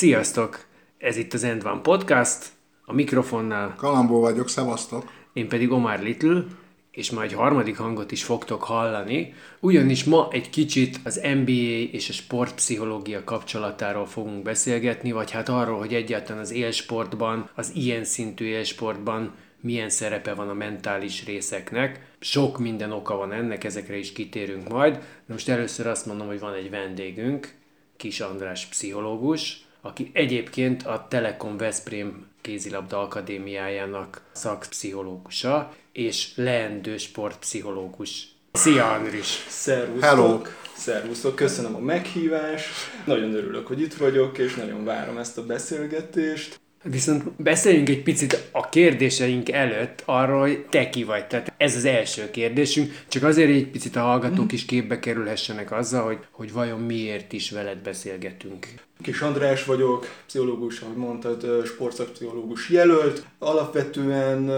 Sziasztok! Ez itt az End One Podcast, a mikrofonnál, Kalambó vagyok, szevasztok. én pedig Omar Little, és majd egy harmadik hangot is fogtok hallani, ugyanis ma egy kicsit az NBA és a sportpszichológia kapcsolatáról fogunk beszélgetni, vagy hát arról, hogy egyáltalán az élsportban, az ilyen szintű élsportban milyen szerepe van a mentális részeknek. Sok minden oka van ennek, ezekre is kitérünk majd. De most először azt mondom, hogy van egy vendégünk, Kis András pszichológus, aki egyébként a Telekom Veszprém kézilabda akadémiájának szakpszichológusa, és leendő sportpszichológus. Szia Andris! Szervusztok! Hello. Szervusztok, köszönöm a meghívást. Nagyon örülök, hogy itt vagyok, és nagyon várom ezt a beszélgetést. Viszont beszéljünk egy picit a kérdéseink előtt arról, hogy te ki vagy. Tehát ez az első kérdésünk, csak azért egy picit a hallgatók is képbe kerülhessenek azzal, hogy, hogy vajon miért is veled beszélgetünk. Kis András vagyok, pszichológus, ahogy mondtad, sportszakpszichológus jelölt. Alapvetően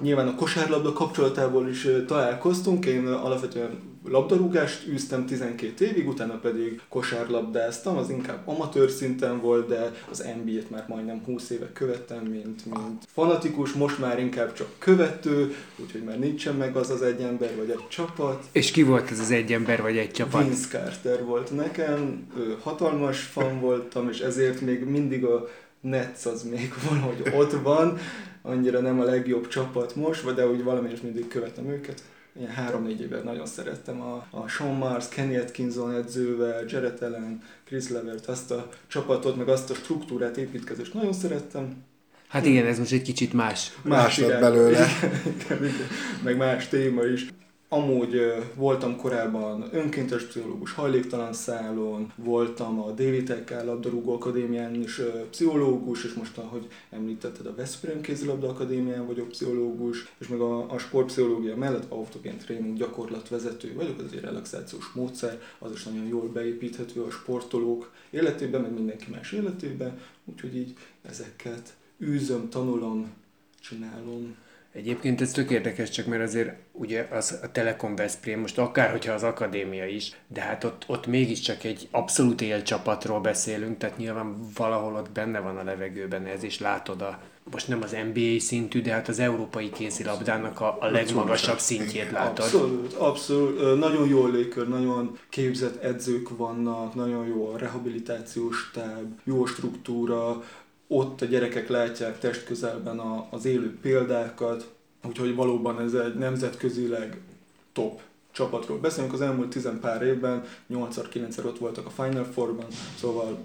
nyilván a kosárlabda kapcsolatából is találkoztunk. Én alapvetően labdarúgást űztem 12 évig, utána pedig kosárlabdáztam, az inkább amatőr szinten volt, de az NBA-t már majdnem 20 éve követtem, mint, mint fanatikus, most már inkább csak követő, úgyhogy már nincsen meg az az egy ember vagy egy csapat. És ki volt ez az egy ember vagy egy csapat? Vince Carter volt nekem, ő hatalmas fan voltam, és ezért még mindig a Nets az még valahogy ott van, annyira nem a legjobb csapat most, de úgy valamiért mindig követem őket. Ilyen három-négy éve nagyon szerettem a, a Sean Mars, Kenny Atkinson edzővel, Jared Allen, Chris Levert, azt a csapatot, meg azt a struktúrát, építkezést nagyon szerettem. Hát igen, ez most egy kicsit más. Más lett irány- belőle. Igen, igen, meg más téma is. Amúgy voltam korábban önkéntes pszichológus hajléktalan szálon, voltam a Déli Tekkel labdarúgó akadémián is pszichológus, és most, ahogy említetted, a Veszprém kézilabda akadémián vagyok pszichológus, és meg a, a sportpszichológia mellett autogén tréning gyakorlatvezető vagyok, ez egy relaxációs módszer, az is nagyon jól beépíthető a sportolók életében, meg mindenki más életében, úgyhogy így ezeket űzöm, tanulom, csinálom. Egyébként ez tök érdekes, csak mert azért ugye az a Telekom Veszprém, most akár hogyha az akadémia is, de hát ott, ott mégiscsak egy abszolút élcsapatról beszélünk, tehát nyilván valahol ott benne van a levegőben ez, és látod a, most nem az NBA szintű, de hát az európai kézilabdának a, a legmagasabb szintjét látod. Abszolút, abszolút. Nagyon jó légkör, nagyon képzett edzők vannak, nagyon jó a rehabilitációs táb, jó a struktúra, ott a gyerekek látják testközelben a, az élő példákat, úgyhogy valóban ez egy nemzetközileg top csapatról beszélünk. Az elmúlt tizen pár évben 8-9-szer ott voltak a Final Four-ban, szóval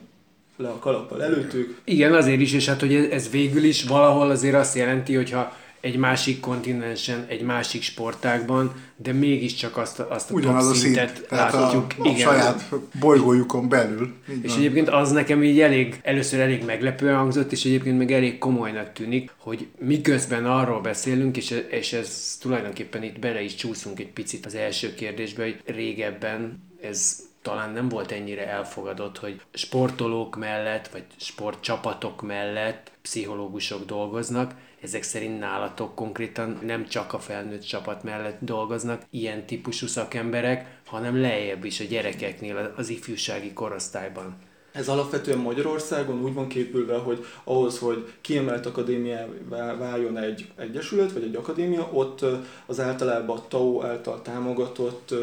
le a kalappal előttük. Igen, azért is, és hát hogy ez- végül is valahol azért azt jelenti, hogyha egy másik kontinensen, egy másik sportágban, de mégiscsak azt, azt a Ugyanaz top a szint, tehát a, a saját bolygójukon belül. Így És van. egyébként az nekem így elég, először elég meglepően hangzott, és egyébként meg elég komolynak tűnik, hogy miközben arról beszélünk, és, és ez tulajdonképpen itt bele is csúszunk egy picit az első kérdésbe, hogy régebben ez talán nem volt ennyire elfogadott, hogy sportolók mellett, vagy sportcsapatok mellett pszichológusok dolgoznak. Ezek szerint nálatok konkrétan nem csak a felnőtt csapat mellett dolgoznak ilyen típusú szakemberek, hanem lejjebb is a gyerekeknél, az ifjúsági korosztályban. Ez alapvetően Magyarországon úgy van képülve, hogy ahhoz, hogy kiemelt akadémiává váljon egy egyesület, vagy egy akadémia, ott az általában a TAO által támogatott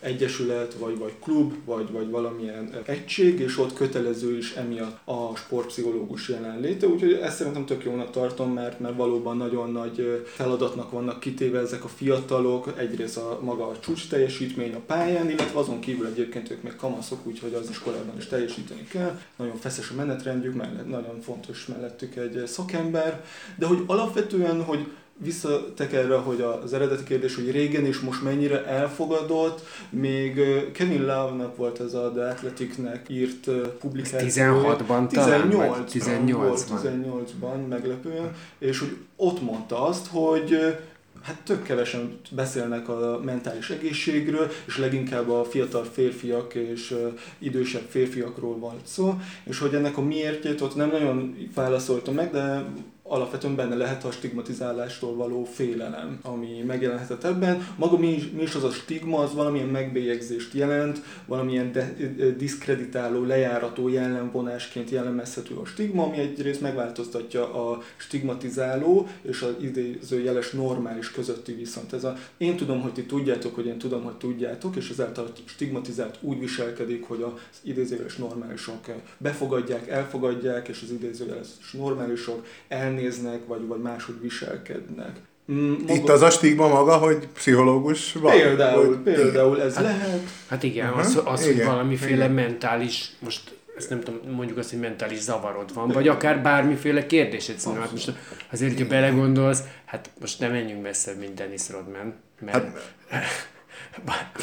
egyesület, vagy, vagy klub, vagy, vagy valamilyen egység, és ott kötelező is emiatt a sportpszichológus jelenléte, úgyhogy ezt szerintem tök jónak tartom, mert, mert valóban nagyon nagy feladatnak vannak kitéve ezek a fiatalok, egyrészt a maga a csúcs teljesítmény a pályán, illetve azon kívül egyébként ők még kamaszok, úgyhogy az iskolában is teljesíteni kell. Nagyon feszes a menetrendjük, mellett, nagyon fontos mellettük egy szakember, de hogy alapvetően, hogy visszatekerve, hogy az eredeti kérdés, hogy régen és most mennyire elfogadott, még Kevin Love-nak volt ez a The Athletic-nek írt publikáció. 16-ban 18 18 18 18-ban meglepően, és hogy ott mondta azt, hogy hát tök kevesen beszélnek a mentális egészségről, és leginkább a fiatal férfiak és idősebb férfiakról van szó, és hogy ennek a miértjét ott nem nagyon válaszoltam meg, de alapvetően benne lehet a stigmatizálástól való félelem, ami megjelenhetett ebben. Maga mi is, mi is az a stigma, az valamilyen megbélyegzést jelent, valamilyen de, diszkreditáló, lejárató jellemvonásként jellemezhető a stigma, ami egyrészt megváltoztatja a stigmatizáló és az idézőjeles normális közötti viszont. Ez a én tudom, hogy ti tudjátok, hogy én tudom, hogy tudjátok, és ezáltal stigmatizált úgy viselkedik, hogy az idézőjeles normálisok befogadják, elfogadják, és az idézőjeles normálisok el elnéznek, vagy, vagy máshogy viselkednek. Mm, maga... Itt az a stigma maga, hogy pszichológus van? Például, hogy... például ez hát, lehet. Hát igen, uh-huh. az, az igen, hogy valamiféle igen. mentális, most ezt nem tudom, mondjuk azt, hogy mentális zavarod van, vagy akár bármiféle kérdés egyszerűen. Hát most azért, hogyha belegondolsz, hát most nem menjünk messzebb, mint Dennis Rodman, mert hát,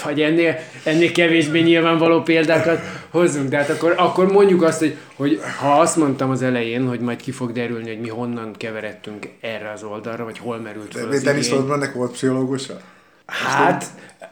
vagy ennél, ennél kevésbé nyilvánvaló példákat hozzunk. De hát akkor, akkor mondjuk azt, hogy, hogy ha azt mondtam az elején, hogy majd ki fog derülni, hogy mi honnan keveredtünk erre az oldalra, vagy hol merült fel De, az Dennis Rodmannek volt pszichológusa? Hát,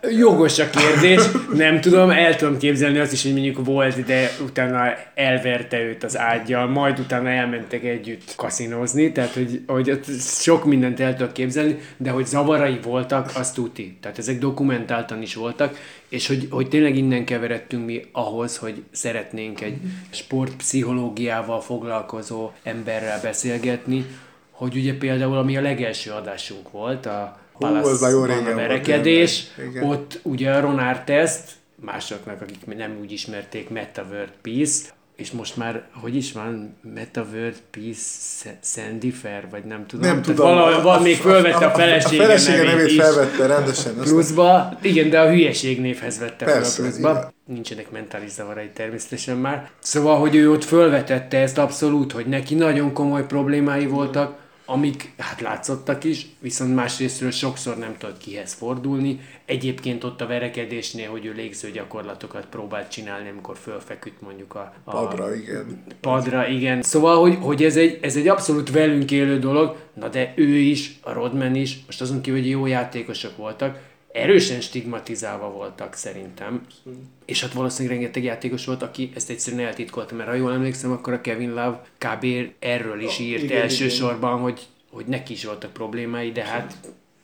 jogos a kérdés, nem tudom, el tudom képzelni azt is, hogy mondjuk volt, de utána elverte őt az ágyjal, majd utána elmentek együtt kaszinozni, tehát hogy, hogy sok mindent el tudok képzelni, de hogy zavarai voltak, azt tuti. Tehát ezek dokumentáltan is voltak, és hogy, hogy tényleg innen keveredtünk mi ahhoz, hogy szeretnénk egy sportpszichológiával foglalkozó emberrel beszélgetni, hogy ugye például, ami a legelső adásunk volt, a Palace-ban a verekedés, ott ugye a Ron Artest, másoknak, akik nem úgy ismerték, Meta World Peace, és most már, hogy is van, Meta World Peace Sandy Fair, vagy nem tudom. Nem tudom. Valahol van, még fölvette a, a, a felesége, a felesége nevét, nevét is. felvette rendesen. Pluszba, igen, de a hülyeség névhez vette Persze, fel a pluszba. Igen. Nincsenek mentális zavarai természetesen már. Szóval, hogy ő ott fölvetette ezt abszolút, hogy neki nagyon komoly problémái voltak, amik hát látszottak is, viszont másrésztről sokszor nem tudott kihez fordulni. Egyébként ott a verekedésnél, hogy ő légző gyakorlatokat próbált csinálni, amikor fölfeküdt mondjuk a, a padra, igen. Padra, igen. Szóval, hogy, hogy ez, egy, ez egy abszolút velünk élő dolog, na de ő is, a Rodman is, most azon kívül, hogy jó játékosok voltak, erősen stigmatizálva voltak szerintem. És hát valószínűleg rengeteg játékos volt, aki ezt egyszerűen eltitkolta, mert ha jól emlékszem, akkor a Kevin Love kb. erről is írt igen, elsősorban, igen. hogy, hogy neki is voltak problémái, de hát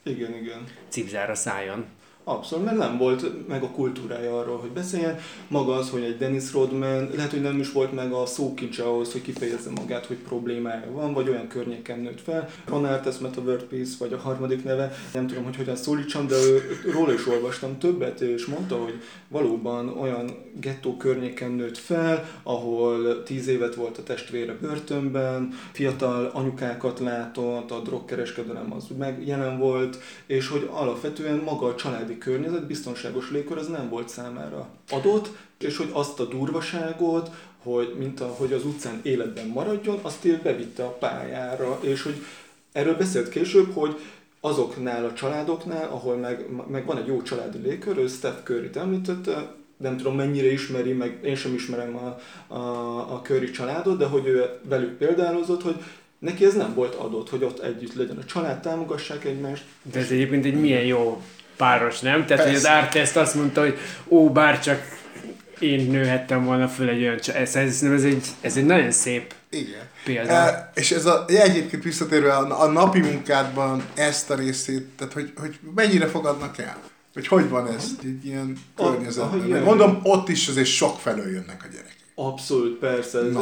igen, igen. cipzára szálljon. Abszolút, mert nem volt meg a kultúrája arról, hogy beszéljen. Maga az, hogy egy Dennis Rodman, lehet, hogy nem is volt meg a szókincse ahhoz, hogy kifejezze magát, hogy problémája van, vagy olyan környéken nőtt fel. Ron Artest, a Word Peace, vagy a harmadik neve, nem tudom, hogy hogyan szólítsam, de ő, róla is olvastam többet, és mondta, hogy valóban olyan gettó környéken nőtt fel, ahol tíz évet volt a testvére börtönben, fiatal anyukákat látott, a drogkereskedelem az meg jelen volt, és hogy alapvetően maga a családi környezet, biztonságos légkör az nem volt számára adott, és hogy azt a durvaságot, hogy, mint a, hogy az utcán életben maradjon, azt ő bevitte a pályára, és hogy erről beszélt később, hogy azoknál a családoknál, ahol meg, meg van egy jó családi légkör, ő Steph Curry-t említette, nem tudom mennyire ismeri, meg én sem ismerem a, a, a Curry családot, de hogy ő velük példálozott, hogy neki ez nem volt adott, hogy ott együtt legyen a család, támogassák egymást. De ez egyébként egy milyen jó páros, nem? Tehát, Persze. hogy az Artest azt mondta, hogy ó, bár csak én nőhettem volna föl egy olyan ez, ez, ez, egy, ez egy nagyon szép Igen. példa. E, és ez a, egyébként visszatérve a, a napi munkádban ezt a részét, tehát hogy, hogy mennyire fogadnak el? Hogy hogy van ez egy ilyen környezetben? Mondom, ott is azért sok felől jönnek a gyerekek. Abszolút, persze. Ez,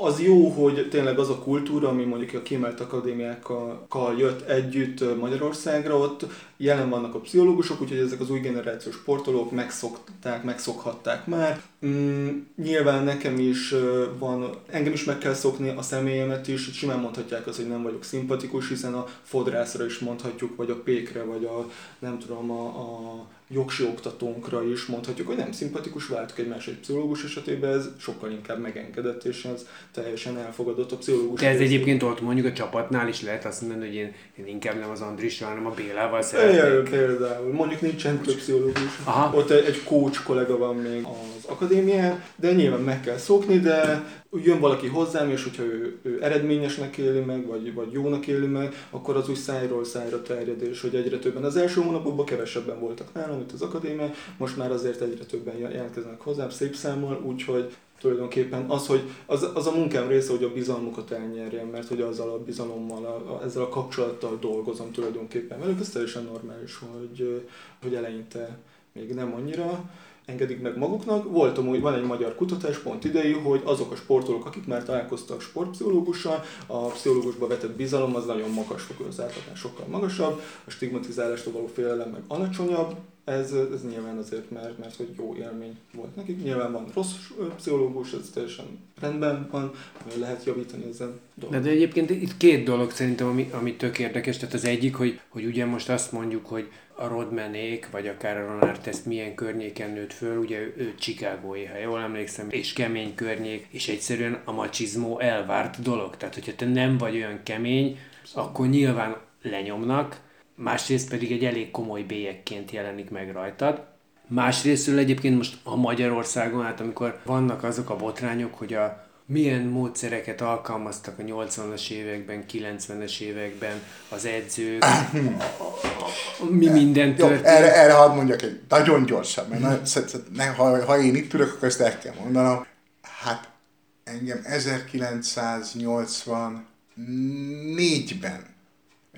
az jó, hogy tényleg az a kultúra, ami mondjuk a kiemelt akadémiákkal jött együtt Magyarországra, ott jelen vannak a pszichológusok, úgyhogy ezek az új generációs sportolók megszokták, megszokhatták már. Mm, nyilván nekem is van, engem is meg kell szokni a személyemet is, simán mondhatják azt, hogy nem vagyok szimpatikus, hiszen a fodrászra is mondhatjuk, vagy a pékre, vagy a nem tudom, a, a jogsi oktatónkra is mondhatjuk, hogy nem szimpatikus, váltok egy másik pszichológus esetében, ez sokkal inkább megengedett, és ez teljesen elfogadott a pszichológus. De ez egyébként ott mondjuk a csapatnál is lehet azt mondani, hogy én, én inkább nem az Andrissal, hanem a Bélával szeretnék. Például, mondjuk nincsen több pszichológus. Aha. Ott egy coach kollega van még az akadémián, de nyilván meg kell szokni, de jön valaki hozzám, és hogyha ő, ő eredményesnek éli meg, vagy, vagy jónak éli meg, akkor az úgy szájról szájra terjed, és hogy egyre többen. Az első hónapokban kevesebben voltak nálam, itt az akadémia, most már azért egyre többen jelentkeznek hozzám szép számmal, úgyhogy tulajdonképpen az, hogy az, az a munkám része, hogy a bizalmukat elnyerjem, mert hogy azzal a bizalommal, a, a, ezzel a kapcsolattal dolgozom tulajdonképpen velük, ez teljesen normális, hogy, hogy eleinte még nem annyira, engedik meg maguknak. Volt amúgy, van egy magyar kutatás pont idei, hogy azok a sportolók, akik már találkoztak sportpszichológussal, a pszichológusba vetett bizalom az nagyon magas az sokkal magasabb, a stigmatizálástól való félelem meg alacsonyabb, ez, ez nyilván azért, mert, mert hogy jó élmény volt nekik. Nyilván van rossz pszichológus, ez teljesen rendben van, lehet javítani ezen dolgot. De, de egyébként itt két dolog szerintem, ami, ami tök érdekes. Tehát az egyik, hogy, hogy ugye most azt mondjuk, hogy a Rodmanék, vagy akár a Ronald ezt milyen környéken nőtt föl, ugye ő, Chicagói, ha jól emlékszem, és kemény környék, és egyszerűen a macizmó elvárt dolog. Tehát, hogyha te nem vagy olyan kemény, akkor nyilván lenyomnak, másrészt pedig egy elég komoly bélyekként jelenik meg rajtad. Másrésztről egyébként most a Magyarországon, hát amikor vannak azok a botrányok, hogy a milyen módszereket alkalmaztak a 80-as években, 90-es években az edzők, mi minden történt. Jó, erre, erre hadd mondjak egy nagyon gyorsan, mert na, ha, ha én itt ülök, akkor ezt el kell mondanom. Hát engem 1984-ben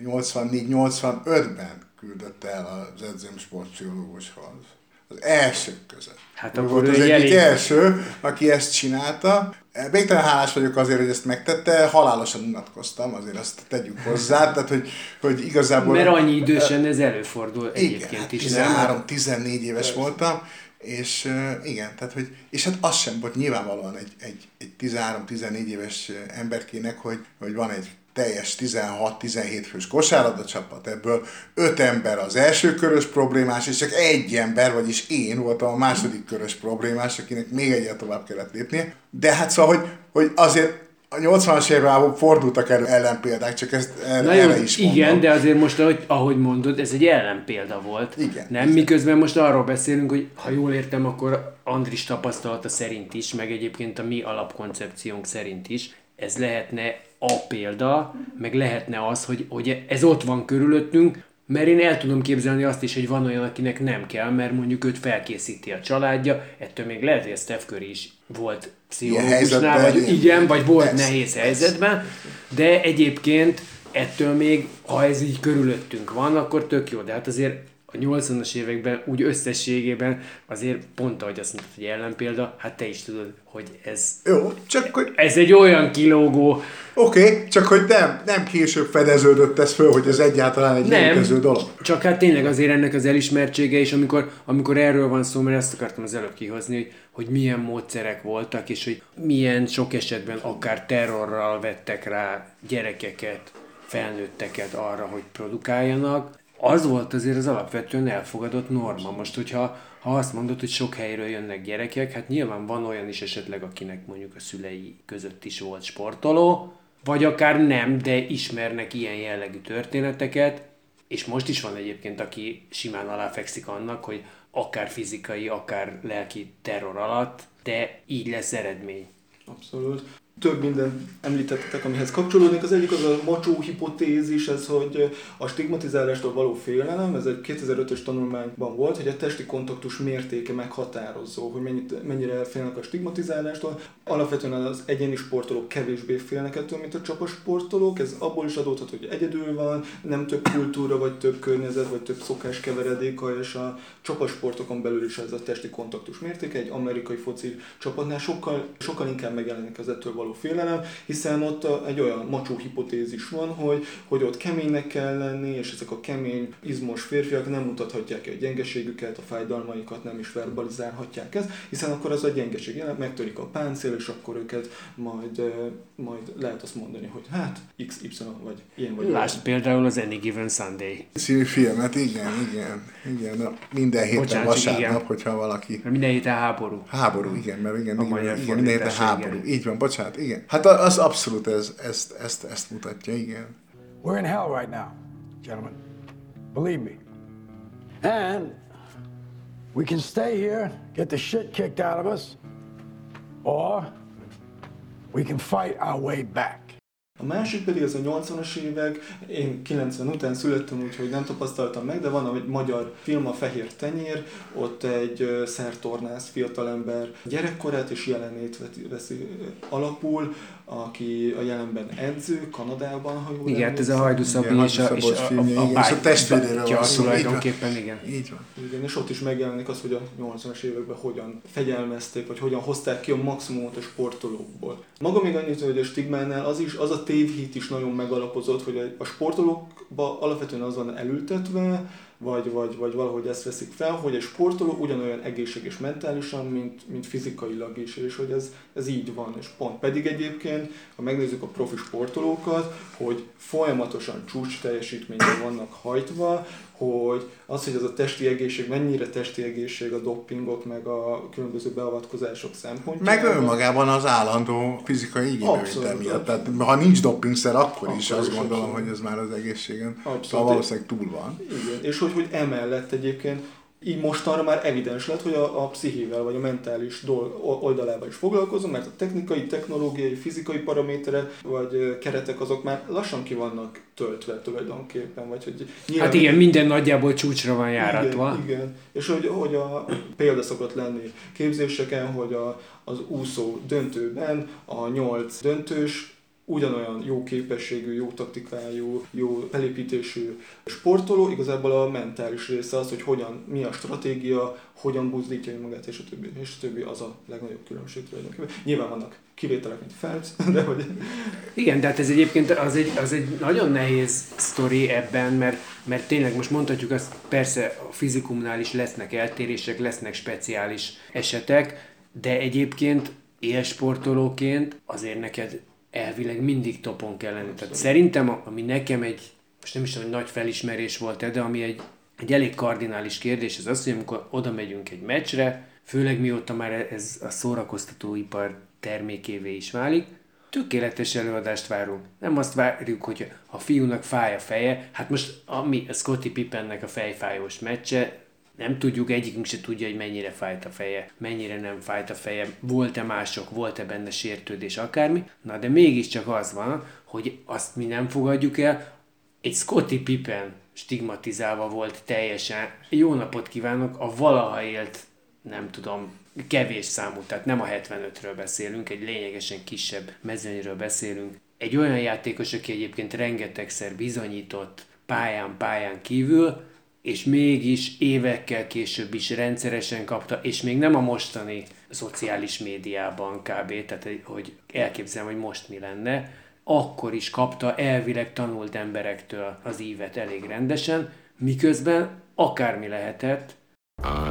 84-85-ben küldött el az edzőm sportpszichológushoz. Az első között. Hát akkor volt az egyik elég... első, aki ezt csinálta. Végtelen hálás vagyok azért, hogy ezt megtette, halálosan unatkoztam, azért azt tegyük hozzá, tehát hogy, hogy igazából... Mert annyi idősen ez előfordul egyébként igen, is. 13-14 éves Persze. voltam, és uh, igen, tehát hogy, és hát az sem volt nyilvánvalóan egy, egy, egy 13-14 éves emberkének, hogy, hogy van egy teljes 16-17 fős kosárlabda csapat, ebből 5 ember az első körös problémás, és csak egy ember, vagyis én voltam a második körös problémás, akinek még egyet tovább kellett lépnie. De hát szóval, hogy, hogy azért a 80-as években fordultak elő ellenpéldák, csak ezt erre, Na jó, is mondom. Igen, de azért most, ahogy, ahogy mondod, ez egy ellenpélda volt. Igen. Nem, igen. miközben most arról beszélünk, hogy ha jól értem, akkor Andris tapasztalata szerint is, meg egyébként a mi alapkoncepciónk szerint is, ez lehetne a példa, meg lehetne az, hogy, hogy ez ott van körülöttünk, mert én el tudom képzelni azt is, hogy van olyan, akinek nem kell, mert mondjuk őt felkészíti a családja, ettől még lehet, hogy Steph Curry is volt pszichológusnál, vagy igen, vagy volt ez, nehéz helyzetben, de egyébként ettől még, ha ez így körülöttünk van, akkor tök jó, de hát azért a 80-as években úgy összességében azért pont ahogy azt mondtad, hogy ellenpélda, hát te is tudod, hogy ez, Jó, csak hogy... ez egy olyan kilógó. Oké, okay, csak hogy nem, nem később fedeződött ez föl, hogy ez egyáltalán egy nem, létező dolog. Csak hát tényleg azért ennek az elismertsége, és amikor, amikor erről van szó, mert ezt akartam az előbb kihozni, hogy, hogy milyen módszerek voltak, és hogy milyen sok esetben akár terrorral vettek rá gyerekeket, felnőtteket arra, hogy produkáljanak, az volt azért az alapvetően elfogadott norma. Most, hogyha ha azt mondod, hogy sok helyről jönnek gyerekek, hát nyilván van olyan is esetleg, akinek mondjuk a szülei között is volt sportoló, vagy akár nem, de ismernek ilyen jellegű történeteket, és most is van egyébként, aki simán aláfekszik annak, hogy akár fizikai, akár lelki terror alatt, de így lesz eredmény. Abszolút több minden említettetek, amihez kapcsolódik. Az egyik az a macsó hipotézis, ez, hogy a stigmatizálástól való félelem, ez egy 2005-ös tanulmányban volt, hogy a testi kontaktus mértéke meghatározó, hogy mennyit, mennyire félnek a stigmatizálástól. Alapvetően az egyéni sportolók kevésbé félnek ettől, mint a csapasportolók. Ez abból is adódhat, hogy egyedül van, nem több kultúra, vagy több környezet, vagy több szokás keveredéka, és a csapasportokon belül is ez a testi kontaktus mértéke. Egy amerikai foci csapatnál sokkal, sokkal inkább megjelenik az ettől való való félelem, hiszen ott egy olyan macsó hipotézis van, hogy, hogy ott keménynek kell lenni, és ezek a kemény, izmos férfiak nem mutathatják ki a gyengeségüket, a fájdalmaikat, nem is verbalizálhatják ezt, hiszen akkor az a gyengeség jelen, megtörik a páncél, és akkor őket majd, majd lehet azt mondani, hogy hát XY vagy ilyen vagy. Lásd például az Any Given Sunday. Című filmet, igen, igen, igen. Na, minden héten Bocsánat, vasárnap, igen. hogyha valaki... Minden héten háború. Háború, igen, mert igen, a igen, igen minden héten háború. Igen. Így van, bocsánat, igen. Hát az abszolút ez, ezt, ezt, ezt mutatja, igen. We're in hell right now, gentlemen. Believe me. And we can stay here, get the shit kicked out of us, or we can fight our way back. A másik pedig az a 80-as évek, én 90 után születtem, úgyhogy nem tapasztaltam meg, de van egy magyar film, a Fehér Tenyér, ott egy szertornász fiatalember gyerekkorát és jelenét veszi alapul, aki a jelenben edző Kanadában, ha jól Igen, hát ez a Hajdu Szabi és a, és a, a, a, a, a testvéréről van szó. Tulajdonképpen, igen. Így van. Igen, és ott is megjelenik az, hogy a 80-as években hogyan fegyelmezték, vagy hogyan hozták ki a maximumot a sportolókból. Maga még annyit, hogy a stigmánál az is, az a tévhit is nagyon megalapozott, hogy a sportolókba alapvetően az van elültetve, vagy, vagy, vagy valahogy ezt veszik fel, hogy egy sportoló ugyanolyan egészséges mentálisan, mint, mint fizikailag is, és hogy ez, ez így van, és pont. Pedig egyébként, ha megnézzük a profi sportolókat, hogy folyamatosan csúcs teljesítményre vannak hajtva, hogy az, hogy az a testi egészség, mennyire testi egészség a doppingok, meg a különböző beavatkozások szempontjából. Meg önmagában az állandó fizikai igénybevétel miatt. Tehát ha nincs doppingszer, akkor, akkor is azt gondolom, abszolút. hogy ez már az egészségen. Szóval valószínűleg túl van. Igen, és hogy, hogy emellett egyébként így mostanra már evidens lett, hogy a, a pszichével vagy a mentális dol, oldalával is foglalkozom, mert a technikai, technológiai, fizikai paraméterek vagy keretek azok már lassan ki vannak töltve tulajdonképpen. Vagy hogy nyilván... Hát igen, minden nagyjából csúcsra van járatva. Igen, igen. és hogy, hogy a példa szokott lenni képzéseken, hogy a, az úszó döntőben a nyolc döntős ugyanolyan jó képességű, jó taktikájú, jó felépítésű sportoló, igazából a mentális része az, hogy hogyan, mi a stratégia, hogyan buzdítja magát, és a többi, és a többi az a legnagyobb különbség tulajdonképpen. Nyilván vannak kivételek, mint Phelps, de hogy... Igen, de hát ez egyébként az egy, az egy nagyon nehéz sztori ebben, mert, mert tényleg most mondhatjuk azt, persze a fizikumnál is lesznek eltérések, lesznek speciális esetek, de egyébként élsportolóként azért neked elvileg mindig topon kell lenni. Tehát szerintem, ami nekem egy, most nem is tudom, hogy nagy felismerés volt de ami egy, egy elég kardinális kérdés, az az, hogy amikor oda megyünk egy meccsre, főleg mióta már ez a szórakoztatóipar termékévé is válik, tökéletes előadást várunk. Nem azt várjuk, hogy a fiúnak fáj a feje, hát most ami a Scotty Pippennek a fejfájós meccse, nem tudjuk, egyikünk se tudja, hogy mennyire fájt a feje, mennyire nem fájt a feje, volt-e mások, volt-e benne sértődés, akármi. Na de mégiscsak az van, hogy azt mi nem fogadjuk el, egy Scotty Pippen stigmatizálva volt teljesen. Jó napot kívánok, a valaha élt, nem tudom, kevés számú, tehát nem a 75-ről beszélünk, egy lényegesen kisebb mezőnyről beszélünk. Egy olyan játékos, aki egyébként rengetegszer bizonyított pályán-pályán kívül, és mégis évekkel később is rendszeresen kapta, és még nem a mostani szociális médiában kb. Tehát, hogy elképzelem, hogy most mi lenne, akkor is kapta elvileg tanult emberektől az ívet elég rendesen, miközben akármi lehetett.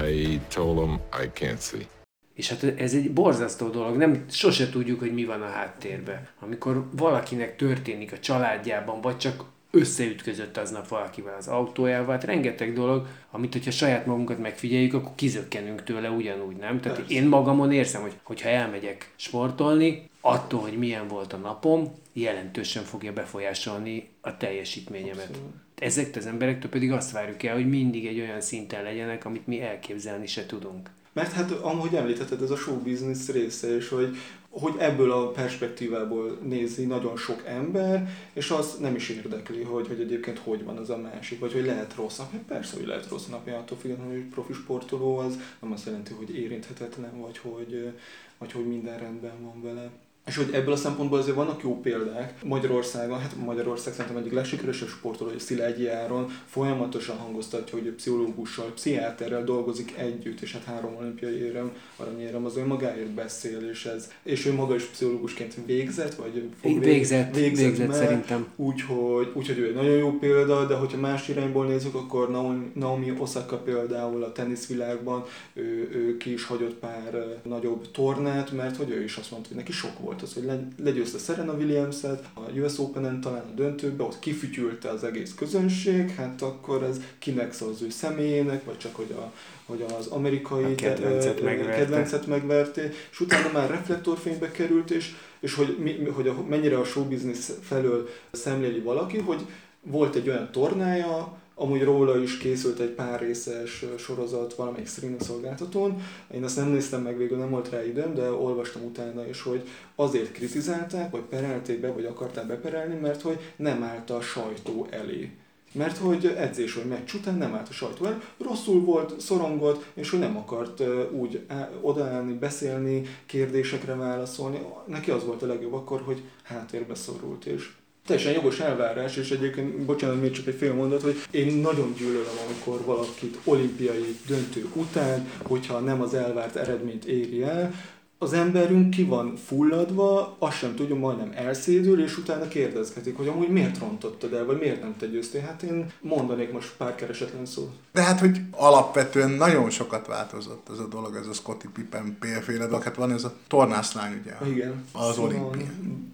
I told him I can't see. És hát ez egy borzasztó dolog, nem, sose tudjuk, hogy mi van a háttérben. Amikor valakinek történik a családjában, vagy csak összeütközött aznap valakivel az autójával, hát rengeteg dolog, amit hogyha saját magunkat megfigyeljük, akkor kizökkenünk tőle ugyanúgy, nem? Tehát Persze. én magamon érzem, hogy hogyha elmegyek sportolni, attól, hogy milyen volt a napom, jelentősen fogja befolyásolni a teljesítményemet. Abszolút. Ezek az emberektől pedig azt várjuk el, hogy mindig egy olyan szinten legyenek, amit mi elképzelni se tudunk. Mert hát amúgy említetted, ez a show business része, és hogy, hogy ebből a perspektívából nézi nagyon sok ember, és az nem is érdekli, hogy, hogy egyébként hogy van az a másik, vagy hogy lehet rossz nap. Hát persze, hogy lehet rossz napja, attól függetlenül, hogy profi sportoló az nem azt jelenti, hogy érinthetetlen, vagy hogy, vagy hogy minden rendben van vele. És hogy ebből a szempontból azért vannak jó példák. Magyarországon, hát Magyarország szerintem egyik legsikeresebb sportoló, hogy Szilágyi Áron folyamatosan hangoztatja, hogy pszichológussal, pszichiáterrel dolgozik együtt, és hát három olimpiai érem, aranyérem az önmagáért beszél, és ez, és ő maga is pszichológusként végzett, vagy fog végzett, végzett, végzett meg, szerintem. Úgyhogy, úgyhogy ő egy nagyon jó példa, de hogyha más irányból nézzük, akkor Naomi, Naomi Osaka például a teniszvilágban, ő, ő ki is hagyott pár nagyobb tornát, mert hogy ő is azt mondta, hogy neki sok volt az, hogy legyőzte Serena Williams-et, a US Open-en talán a döntőbe, ott kifütyülte az egész közönség, hát akkor ez kinek szól az ő személyének, vagy csak hogy, a, hogy az amerikai a kedvencet, megverte. kedvencet megverté, és utána már reflektorfénybe került, és, és hogy, mi, hogy a, mennyire a showbiznisz felől szemléli valaki, hogy volt egy olyan tornája, Amúgy róla is készült egy pár részes sorozat valamelyik streaming szolgáltatón. Én azt nem néztem meg végül, nem volt rá időm, de olvastam utána is, hogy azért kritizálták, vagy perelték be, vagy akarták beperelni, mert hogy nem állt a sajtó elé. Mert hogy edzés vagy meccs után nem állt a sajtó el, rosszul volt, szorongott, és hogy nem akart úgy odaállni, beszélni, kérdésekre válaszolni. Neki az volt a legjobb akkor, hogy háttérbe szorult, és teljesen jogos elvárás, és egyébként, bocsánat, még csak egy fél mondat, hogy én nagyon gyűlölöm, amikor valakit olimpiai döntő után, hogyha nem az elvárt eredményt éri el, az emberünk ki van fulladva, azt sem tudja, majdnem elszédül, és utána kérdezgetik, hogy amúgy miért rontottad el, vagy miért nem te győztél. Hát én mondanék most pár keresetlen szót. De hát, hogy alapvetően nagyon sokat változott ez a dolog, ez a Scotty Pippen pélféle, de hát van ez a tornászlány, ugye? Igen. Az olimpián.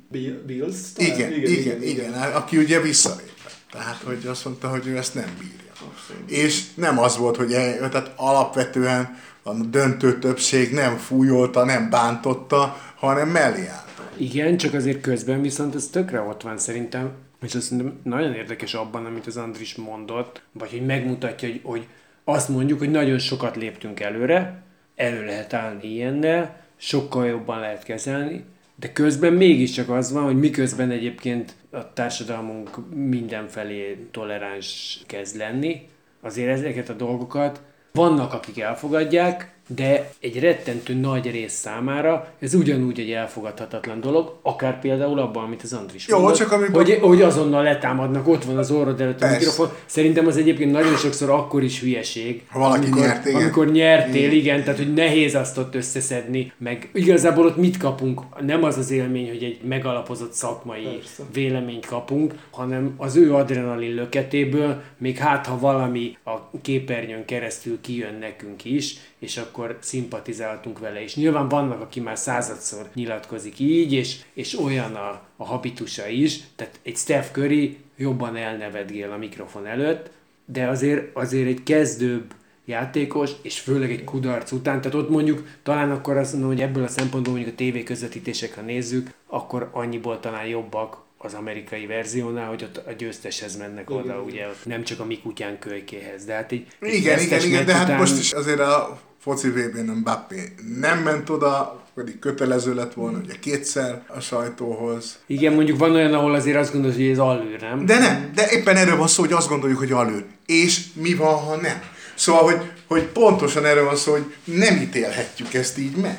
Bills? Igen, igen, igen, igen, igen, igen, aki ugye visszalépett. Tehát, hogy azt mondta, hogy ő ezt nem bírja. Abszolút. És nem az volt, hogy el, tehát alapvetően a döntő többség nem fújolta, nem bántotta, hanem mellé állt. Igen, csak azért közben viszont ez tökre ott van szerintem, és ez szerintem nagyon érdekes abban, amit az Andris mondott, vagy hogy megmutatja, hogy, hogy azt mondjuk, hogy nagyon sokat léptünk előre, elő lehet állni ilyennel, sokkal jobban lehet kezelni, de közben mégiscsak az van, hogy miközben egyébként a társadalmunk mindenfelé toleráns kezd lenni, azért ezeket a dolgokat vannak, akik elfogadják, de egy rettentő nagy rész számára ez ugyanúgy egy elfogadhatatlan dolog, akár például abban, amit az Andris Jó, mondott, csak amikor... hogy, hogy azonnal letámadnak, ott van az orrod előtt a mikrofon. Szerintem az egyébként nagyon sokszor akkor is hülyeség. Ha valaki amikor, nyert, igen. Amikor nyertél, igen. igen, tehát hogy nehéz azt ott összeszedni, meg igazából ott mit kapunk? Nem az az élmény, hogy egy megalapozott szakmai Persze. véleményt kapunk, hanem az ő adrenalin löketéből, még hát ha valami a képernyőn keresztül kijön nekünk is, és akkor szimpatizáltunk vele. És nyilván vannak, aki már századszor nyilatkozik így, és, és olyan a, a habitusa is, tehát egy Steph Curry jobban elnevedgél a mikrofon előtt, de azért, azért egy kezdőbb játékos, és főleg egy kudarc után, tehát ott mondjuk talán akkor azt mondom, hogy ebből a szempontból mondjuk a tévé közvetítések, ha nézzük, akkor annyiból talán jobbak az amerikai verziónál, hogy ott a győzteshez mennek igen. oda, ugye nem csak a mi kutyán kölykéhez, de hát így... Igen, igen, igen, de hát után... most is azért a foci vb nem Mbappé nem ment oda, pedig kötelező lett volna, ugye kétszer a sajtóhoz. Igen, mondjuk van olyan, ahol azért azt gondolod, hogy ez alőr, nem? De nem, de éppen erről van szó, hogy azt gondoljuk, hogy alőr. És mi van, ha nem? Szóval, hogy, hogy pontosan erről van szó, hogy nem ítélhetjük ezt így meg.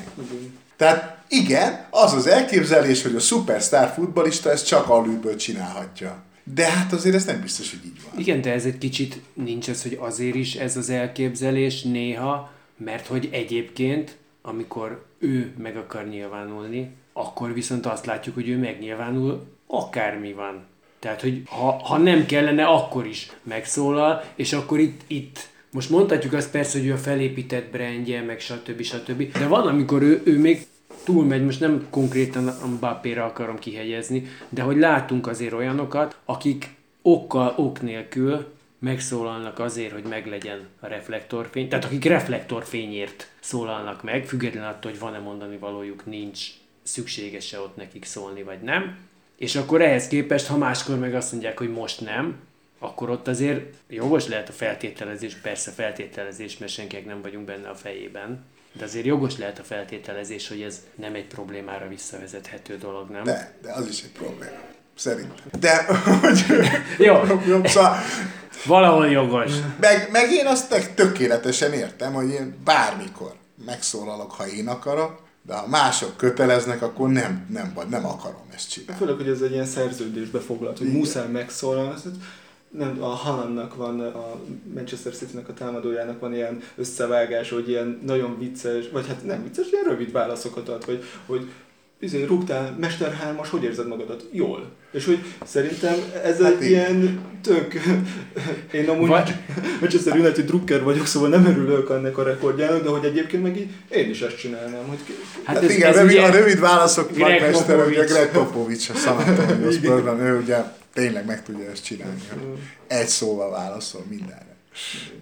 Tehát igen, az az elképzelés, hogy a szupersztár futbalista ezt csak alulből csinálhatja. De hát azért ez nem biztos, hogy így van. Igen, de ez egy kicsit nincs ez, hogy azért is ez az elképzelés néha, mert hogy egyébként, amikor ő meg akar nyilvánulni, akkor viszont azt látjuk, hogy ő megnyilvánul, akármi van. Tehát, hogy ha, ha nem kellene, akkor is megszólal, és akkor itt, itt most mondhatjuk azt persze, hogy ő a felépített brandje, meg stb. stb. De van, amikor ő, ő még túlmegy, most nem konkrétan a Mbappé-re akarom kihegyezni, de hogy látunk azért olyanokat, akik okkal, ok nélkül megszólalnak azért, hogy meglegyen a reflektorfény, tehát akik reflektorfényért szólalnak meg, függetlenül attól, hogy van-e mondani valójuk, nincs szükséges-e ott nekik szólni, vagy nem. És akkor ehhez képest, ha máskor meg azt mondják, hogy most nem, akkor ott azért jogos lehet a feltételezés, persze feltételezés, mert senkinek nem vagyunk benne a fejében, de azért jogos lehet a feltételezés, hogy ez nem egy problémára visszavezethető dolog, nem? De, de az is egy probléma. Szerintem. De, hogy... Jó. Szóval, Valahol jogos. Meg, meg én azt tökéletesen értem, hogy én bármikor megszólalok, ha én akarok, De ha mások köteleznek, akkor nem, nem, vagy nem akarom ezt csinálni. Főleg, hogy ez egy ilyen szerződésbe foglalt, hogy Igen. muszáj megszólalni. Nem, a Haalandnak van, a Manchester City-nek a támadójának van ilyen összevágás, hogy ilyen nagyon vicces, vagy hát nem vicces, ilyen rövid válaszokat ad, hogy, hogy izé, rúgtál, Mester hármas, hogy érzed magadat? Jól. És hogy szerintem ez Hát egy ilyen tök... Én amúgy Vagy- Manchester United drukker vagyok, szóval nem örülök annak a rekordjának, de hogy egyébként meg így én is ezt csinálnám, hogy Hát Hát ez, igen, ez rövid, ugye, a rövid válaszok Greg megmester, ugye. Greg Popovics, a San Antonio Spurs-ben, ő ugye tényleg meg tudja ezt csinálni. Egy szóval válaszol mindenre.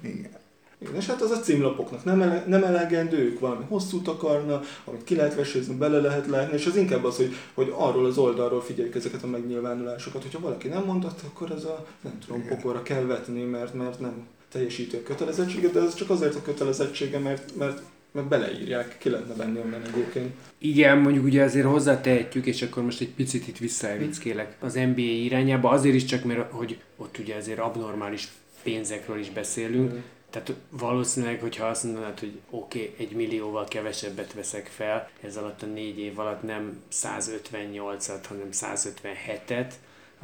Igen. Igen, és hát az a címlapoknak nem, ele, nem elegendő, ők valami hosszút akarna, amit ki lehet vesézni, bele lehet látni, és az inkább az, hogy, hogy arról az oldalról figyeljük ezeket a megnyilvánulásokat, hogyha valaki nem mondott, akkor az a, nem tudom, Igen. pokorra kell vetni, mert, mert nem teljesíti a kötelezettséget, de ez csak azért a kötelezettsége, mert, mert, mert beleírják, ki lehetne venni onnan egyébként. Igen, mondjuk ugye azért hozzátehetjük, és akkor most egy picit itt visszaevickélek az NBA irányába, azért is csak, mert hogy ott ugye azért abnormális pénzekről is beszélünk, Mm. tehát valószínűleg, hogyha azt mondanád, hogy oké, okay, egy millióval kevesebbet veszek fel, ez alatt a négy év alatt nem 158-at, hanem 157-et,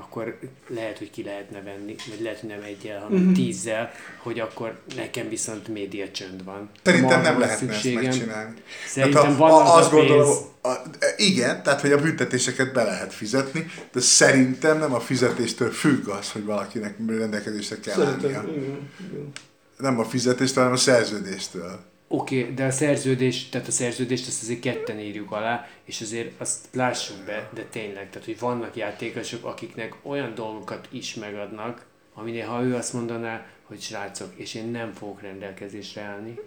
akkor lehet, hogy ki lehetne venni, vagy lehet, hogy nem egyel, hanem Mhm. tízzel, hogy akkor nekem viszont média csönd van. Szerintem nem lehetne ezt szükségem. megcsinálni. Szerintem Tehát, van ha, az azt a pénz. gondolom, a, igen, tehát hogy a büntetéseket be lehet fizetni, de szerintem nem a fizetéstől függ az, hogy valakinek rendelkezésre kell Szerintem, állnia. igen, igen. Nem a fizetéstől, hanem a szerződéstől. Oké, okay, de a szerződés, tehát a szerződést azt azért ketten írjuk alá, és azért azt lássuk be, de tényleg, tehát hogy vannak játékosok, akiknek olyan dolgokat is megadnak, aminél ha ő azt mondaná, hogy srácok, és én nem fogok rendelkezésre állni,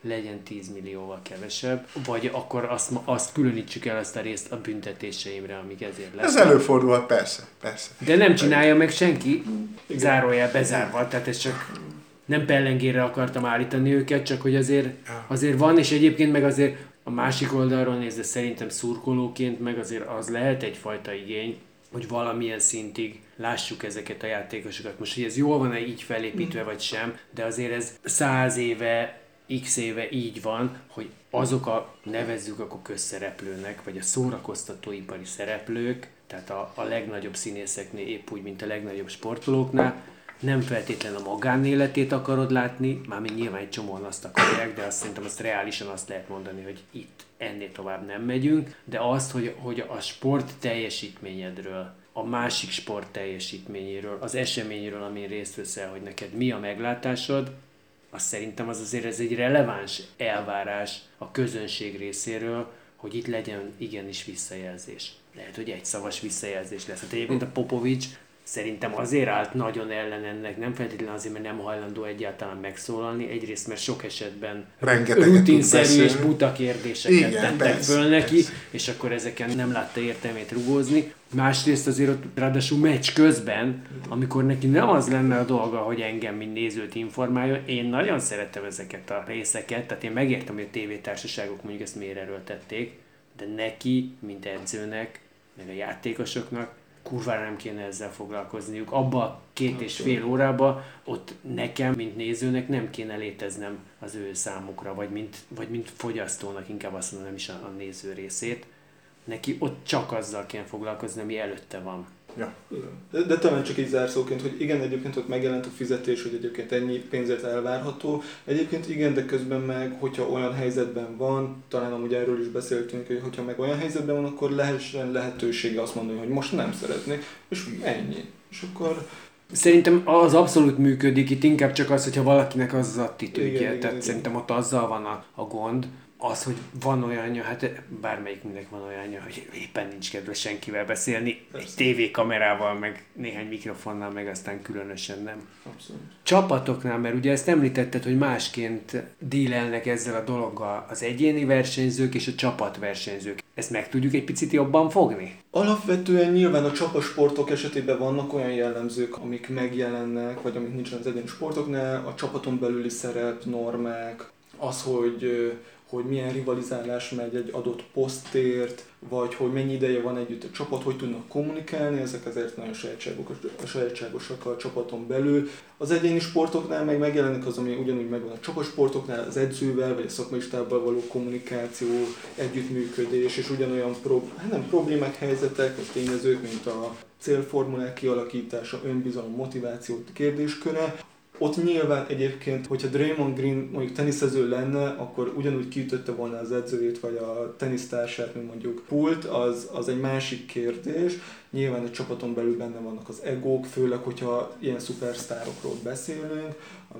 legyen 10 millióval kevesebb, vagy akkor azt, azt különítsük el azt a részt a büntetéseimre, amik ezért Ez lesznek. előfordulhat, persze, persze. De nem csinálja meg senki, zárójel bezárva, tehát ez csak nem pellengére akartam állítani őket, csak hogy azért, azért van, és egyébként meg azért a másik oldalról nézve szerintem szurkolóként meg azért az lehet egyfajta igény, hogy valamilyen szintig lássuk ezeket a játékosokat. Most, hogy ez jól van-e így felépítve, vagy sem, de azért ez száz éve, x éve így van, hogy azok a, nevezzük akkor közszereplőnek, vagy a szórakoztatóipari szereplők, tehát a, a legnagyobb színészeknél épp úgy, mint a legnagyobb sportolóknál, nem feltétlenül a magánéletét akarod látni, mármint nyilván egy csomóan azt akarják, de azt szerintem azt reálisan azt lehet mondani, hogy itt ennél tovább nem megyünk, de azt, hogy, hogy a sport teljesítményedről, a másik sport teljesítményéről, az eseményről, amin részt veszel, hogy neked mi a meglátásod, azt szerintem az azért ez egy releváns elvárás a közönség részéről, hogy itt legyen igenis visszajelzés. Lehet, hogy egy szavas visszajelzés lesz. Hát egyébként a Popovics szerintem azért állt nagyon ellen ennek, nem feltétlenül azért, mert nem hajlandó egyáltalán megszólalni, egyrészt, mert sok esetben Rengeteget rutinszerű és buta kérdéseket Igen, tettek persze, föl neki, persze. és akkor ezeken nem látta értelmét rugózni. Másrészt azért ott ráadásul meccs közben, amikor neki nem az lenne a dolga, hogy engem, mint nézőt informáljon, én nagyon szeretem ezeket a részeket, tehát én megértem, hogy a tévétársaságok mondjuk ezt miért erőltették, de neki, mint edzőnek, meg a játékosoknak kurvára nem kéne ezzel foglalkozniuk. Abba a két és fél órába ott nekem, mint nézőnek nem kéne léteznem az ő számukra, vagy mint, vagy mint fogyasztónak, inkább azt mondom, nem is a, a néző részét. Neki ott csak azzal kéne foglalkozni, ami előtte van. Ja. De, de talán csak így zárszóként, hogy igen, egyébként ott megjelent a fizetés, hogy egyébként ennyi pénzért elvárható. Egyébként igen, de közben meg, hogyha olyan helyzetben van, talán amúgy erről is beszéltünk, hogy hogyha meg olyan helyzetben van, akkor lehessen lehetősége azt mondani, hogy most nem szeretnék, és ennyi. És akkor Szerintem az abszolút működik, itt inkább csak az, hogyha valakinek az az attitűdje. Igen, Tehát igen. szerintem ott azzal van a, a gond, az, hogy van olyanja, hát bármelyiknek van olyanja, hogy éppen nincs kedve senkivel beszélni, egy tévékamerával, meg néhány mikrofonnal, meg aztán különösen nem. abszolút. Csapatoknál, mert ugye ezt említetted, hogy másként dílelnek ezzel a dologgal az egyéni versenyzők és a csapatversenyzők. Ezt meg tudjuk egy picit jobban fogni? Alapvetően nyilván a csapasportok esetében vannak olyan jellemzők, amik megjelennek, vagy amik nincsenek az egyéni sportoknál, a csapaton belüli szerep, normák, az, hogy, hogy milyen rivalizálás megy egy adott posztért, vagy hogy mennyi ideje van együtt a csapat, hogy tudnak kommunikálni, ezek azért nagyon sajátságosak a csapaton belül. Az egyéni sportoknál meg megjelenik az, ami ugyanúgy megvan a csapatsportoknál, az edzővel vagy a szakmai való kommunikáció, együttműködés, és ugyanolyan prob- hát nem problémák, helyzetek, vagy tényezők, mint a célformulák kialakítása, önbizalom, motiváció kérdésköre, ott nyilván egyébként, hogyha Draymond Green mondjuk teniszező lenne, akkor ugyanúgy kiütötte volna az edzőjét, vagy a tenisztársát, mint mondjuk Pult, az, az egy másik kérdés. Nyilván a csapaton belül benne vannak az egók, főleg, hogyha ilyen szupersztárokról beszélünk,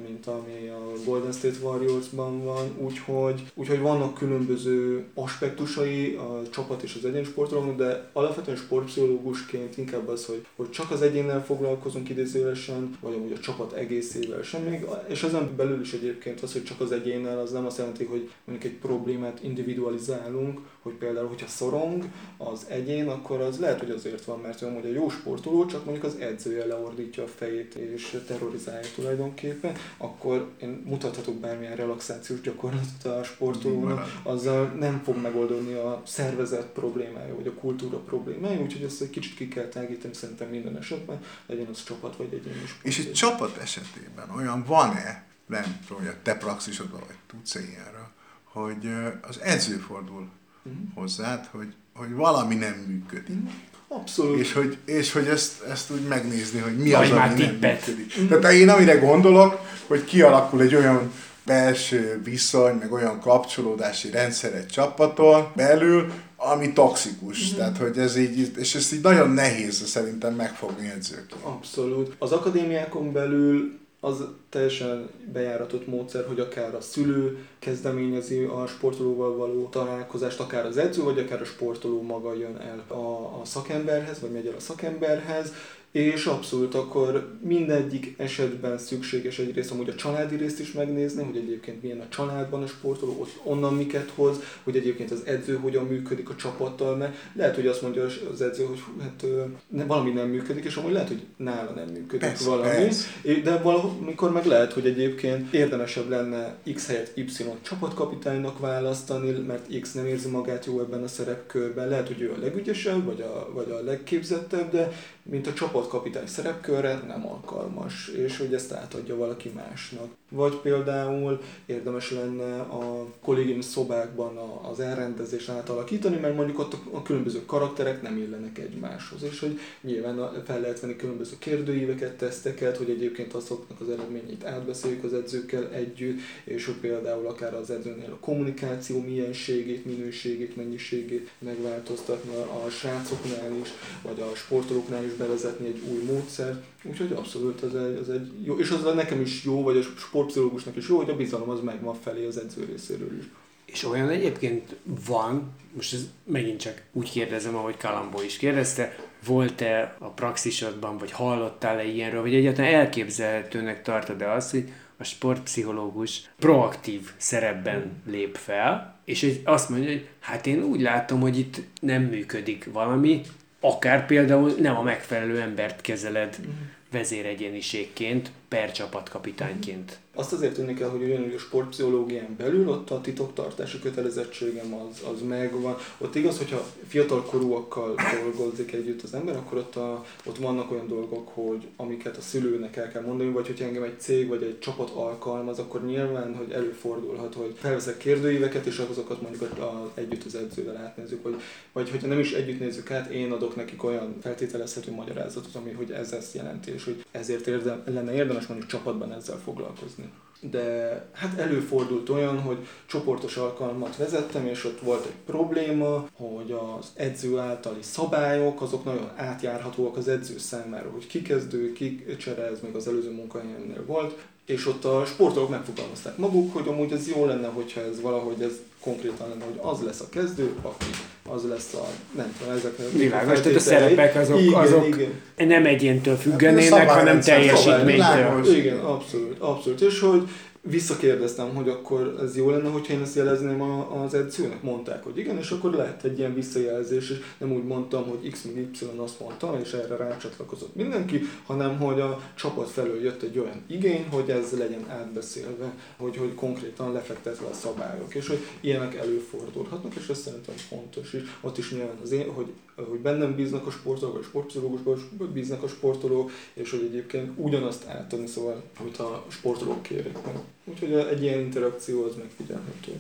mint ami a Golden State Warriors-ban van, úgyhogy, úgyhogy vannak különböző aspektusai a csapat és az egyén sportolóknak, de alapvetően sportpszichológusként inkább az, hogy, hogy csak az egyénnel foglalkozunk idézőjelesen, vagy amúgy a csapat egészével sem még, és ezen belül is egyébként az, hogy csak az egyénnel, az nem azt jelenti, hogy mondjuk egy problémát individualizálunk, hogy például, hogyha szorong az egyén, akkor az lehet, hogy azért van, mert ő amúgy a jó sportoló, csak mondjuk az edzője leordítja a fejét és terrorizálja tulajdonképpen, akkor én mutathatok bármilyen relaxációs gyakorlatot a sportolónak, azzal nem fog megoldani a szervezet problémája, vagy a kultúra problémája, úgyhogy ezt egy kicsit ki kell tágítani szerintem minden esetben, legyen az csapat vagy egyéni sport. És egy csapat esetében olyan van-e, nem tudom, hogy a te praxisodban, vagy tudsz-e ilyenről, hogy az edző fordul uh-huh. hozzád, hogy, hogy valami nem működik. Uh-huh. Abszolút. És hogy, és hogy ezt, ezt úgy megnézni, hogy mi Vagy az, ami tippet. nem működik. Uh-huh. Tehát én amire gondolok, hogy kialakul egy olyan belső viszony, meg olyan kapcsolódási rendszer egy csapaton belül, ami toxikus. Mm-hmm. Tehát, hogy ez így, és ezt így nagyon nehéz szerintem megfogni edzők. Abszolút. Az akadémiákon belül az teljesen bejáratott módszer, hogy akár a szülő kezdeményezi a sportolóval való találkozást, akár az edző, vagy akár a sportoló maga jön el a, a szakemberhez, vagy megy el a szakemberhez, és abszolút akkor mindegyik esetben szükséges egyrészt amúgy a családi részt is megnézni, hogy egyébként milyen a családban a sportoló, ott onnan miket hoz, hogy egyébként az edző hogyan működik a csapattal, mert lehet, hogy azt mondja az edző, hogy hát ne, valami nem működik, és amúgy lehet, hogy nála nem működik persze, valami, persze. de valamikor meg lehet, hogy egyébként érdemesebb lenne X helyett Y csapatkapitánynak választani, mert X nem érzi magát jó ebben a szerepkörben, lehet, hogy ő a legügyesebb, vagy a, vagy a legképzettebb, de mint a csapatkapitány szerepkörre nem alkalmas, és hogy ezt átadja valaki másnak. Vagy például érdemes lenne a kollégium szobákban az elrendezést átalakítani, mert mondjuk ott a különböző karakterek nem illenek egymáshoz, és hogy nyilván fel lehet venni különböző kérdőíveket, teszteket, hogy egyébként azoknak az eredményeit átbeszéljük az edzőkkel együtt, és hogy például akár az edzőnél a kommunikáció mienségét, minőségét, mennyiségét megváltoztatni a srácoknál is, vagy a sportolóknál is bevezetni egy új módszer, úgyhogy abszolút az egy, az egy jó, és az nekem is jó, vagy a sportpszichológusnak is jó, hogy a bizalom az megvan felé az edző részéről is. És olyan egyébként van, most ez megint csak úgy kérdezem, ahogy Kalambó is kérdezte, volt-e a praxisodban, vagy hallottál-e ilyenről, vagy egyáltalán elképzelhetőnek tartod-e azt, hogy a sportpszichológus proaktív szerepben lép fel, és azt mondja, hogy hát én úgy látom, hogy itt nem működik valami, akár például nem a megfelelő embert kezeled uh-huh. vezéregyéniségként, per csapatkapitányként. Azt azért tudni kell, hogy ugyanúgy a sportpszichológián belül ott a titoktartási kötelezettségem az, az megvan. Ott igaz, hogyha fiatal korúakkal dolgozik együtt az ember, akkor ott, a, ott vannak olyan dolgok, hogy amiket a szülőnek el kell mondani, vagy hogyha engem egy cég vagy egy csapat alkalmaz, akkor nyilván, hogy előfordulhat, hogy felveszek kérdőíveket, és azokat mondjuk a, a, együtt az edzővel átnézzük, vagy, vagy hogyha nem is együtt nézzük át, én adok nekik olyan feltételezhető magyarázatot, ami hogy ez ezt jelenti, és hogy ezért érdem, lenne érdemes mondjuk csapatban ezzel foglalkozni. De hát előfordult olyan, hogy csoportos alkalmat vezettem, és ott volt egy probléma, hogy az edző általi szabályok, azok nagyon átjárhatóak az edző számára, hogy ki kezdő, ki cserez, még az előző munkahelyemnél volt, és ott a sportolók megfogalmazták maguk, hogy amúgy ez jó lenne, hogyha ez valahogy ez konkrétan lenne, hogy az lesz a kezdő, aki az lesz a, nem tudom, ezek a Világos, tehát a szerepek azok, igen, azok igen. nem egyéntől függenének, hanem teljesítménytől. Igen, abszolút, abszolút. És hogy visszakérdeztem, hogy akkor ez jó lenne, hogyha én ezt jelezném az edzőnek. Mondták, hogy igen, és akkor lehet egy ilyen visszajelzés, és nem úgy mondtam, hogy X meg Y azt mondta, és erre rácsatlakozott mindenki, hanem hogy a csapat felől jött egy olyan igény, hogy ez legyen átbeszélve, hogy, hogy konkrétan lefektetve a szabályok, és hogy ilyenek előfordulhatnak, és ez szerintem fontos is. Ott is nyilván az én, hogy, hogy bennem bíznak a sportolók, a sportpszichológusban bíznak a sportolók, és hogy egyébként ugyanazt átadni, szóval, amit a sportolók kérnek meg. Úgyhogy egy ilyen interakció az megfigyelhető.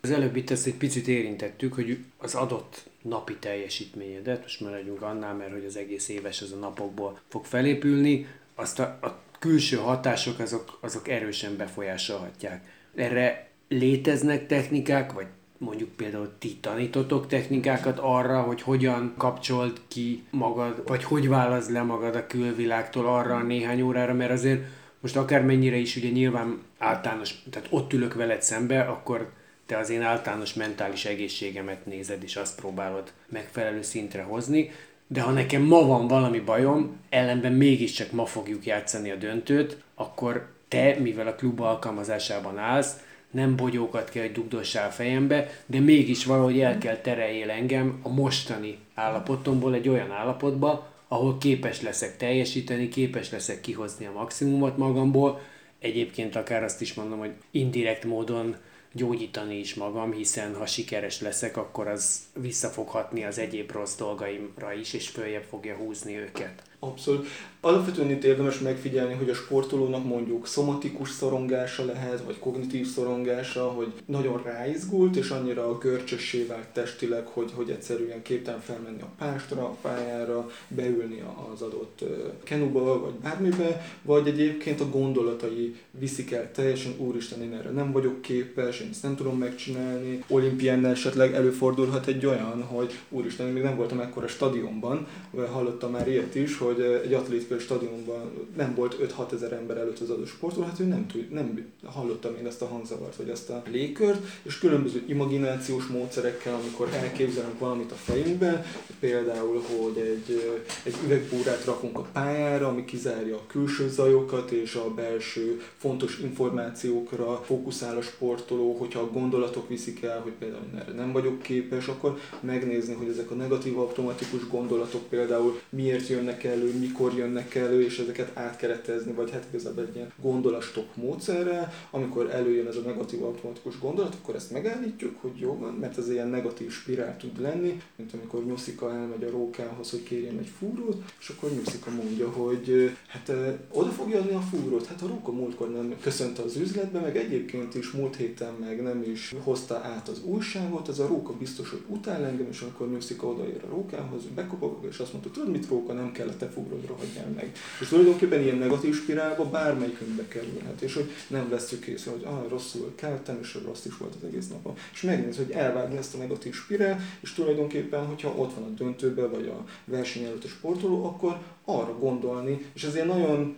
Az előbb itt ezt egy picit érintettük, hogy az adott napi teljesítményedet, most már legyünk annál, mert hogy az egész éves ez a napokból fog felépülni, azt a, a külső hatások azok, azok erősen befolyásolhatják. Erre léteznek technikák, vagy mondjuk például ti tanítotok technikákat arra, hogy hogyan kapcsolt ki magad, vagy hogy válasz le magad a külvilágtól arra a néhány órára, mert azért most akármennyire is ugye nyilván általános, tehát ott ülök veled szembe, akkor te az én általános mentális egészségemet nézed, és azt próbálod megfelelő szintre hozni, de ha nekem ma van valami bajom, ellenben mégiscsak ma fogjuk játszani a döntőt, akkor te, mivel a klub alkalmazásában állsz, nem bogyókat kell, hogy dugdossál fejembe, de mégis valahogy el kell tereljél engem a mostani állapotomból egy olyan állapotba, ahol képes leszek teljesíteni, képes leszek kihozni a maximumot magamból. Egyébként akár azt is mondom, hogy indirekt módon gyógyítani is magam, hiszen ha sikeres leszek, akkor az visszafoghatni az egyéb rossz dolgaimra is, és följebb fogja húzni őket. Abszolút. Alapvetően itt érdemes megfigyelni, hogy a sportolónak mondjuk szomatikus szorongása lehet, vagy kognitív szorongása, hogy nagyon ráizgult, és annyira görcsössé vált testileg, hogy, hogy egyszerűen képtelen felmenni a pástra, a pályára, beülni az adott kenuba, vagy bármibe, vagy egyébként a gondolatai viszik el teljesen, úristen, én erre nem vagyok képes, én ezt nem tudom megcsinálni. Olimpián esetleg előfordulhat egy olyan, hogy úristen, én még nem voltam ekkora stadionban, hallottam már ilyet is, hogy egy atlétikai stadionban nem volt 5-6 ezer ember előtt az adott sportoló, hát ő nem, tud, nem hallottam én ezt a hangzavart, vagy ezt a légkört, és különböző imaginációs módszerekkel, amikor elképzelünk valamit a fejünkben, például, hogy egy, egy üvegbúrát rakunk a pályára, ami kizárja a külső zajokat, és a belső fontos információkra fókuszál a sportoló, hogyha a gondolatok viszik el, hogy például erre nem vagyok képes, akkor megnézni, hogy ezek a negatív automatikus gondolatok például miért jönnek elő, mikor jönnek elő, és ezeket átkeretezni, vagy hát igazából egy ilyen gondolastok módszerrel, amikor előjön ez a negatív automatikus gondolat, akkor ezt megállítjuk, hogy jó van, mert ez ilyen negatív spirál tud lenni, mint amikor Nyuszika elmegy a rókához, hogy kérjen egy fúrót, és akkor Nyuszika mondja, hogy hát oda fogja adni a fúrót, hát a róka múltkor nem köszönte az üzletbe, meg egyébként is múlt héten meg nem is hozta át az újságot, ez a róka biztos, hogy utál engem, és akkor Nyuszika odaér a rókához, bekopog, és azt mondta, tudod mit róka, nem kell a te fúrod rohadjál meg. És tulajdonképpen ilyen negatív spirálba bármelyikünkbe kerülhet, és hogy nem veszük észre, hogy ah, rosszul keltem, és rossz is volt az egész napom. És megnéz, hogy elvágni ezt a negatív spirál, és tulajdonképpen, hogyha ott van a döntőbe, vagy a verseny előtt a sportoló, akkor arra gondolni, és ez ilyen nagyon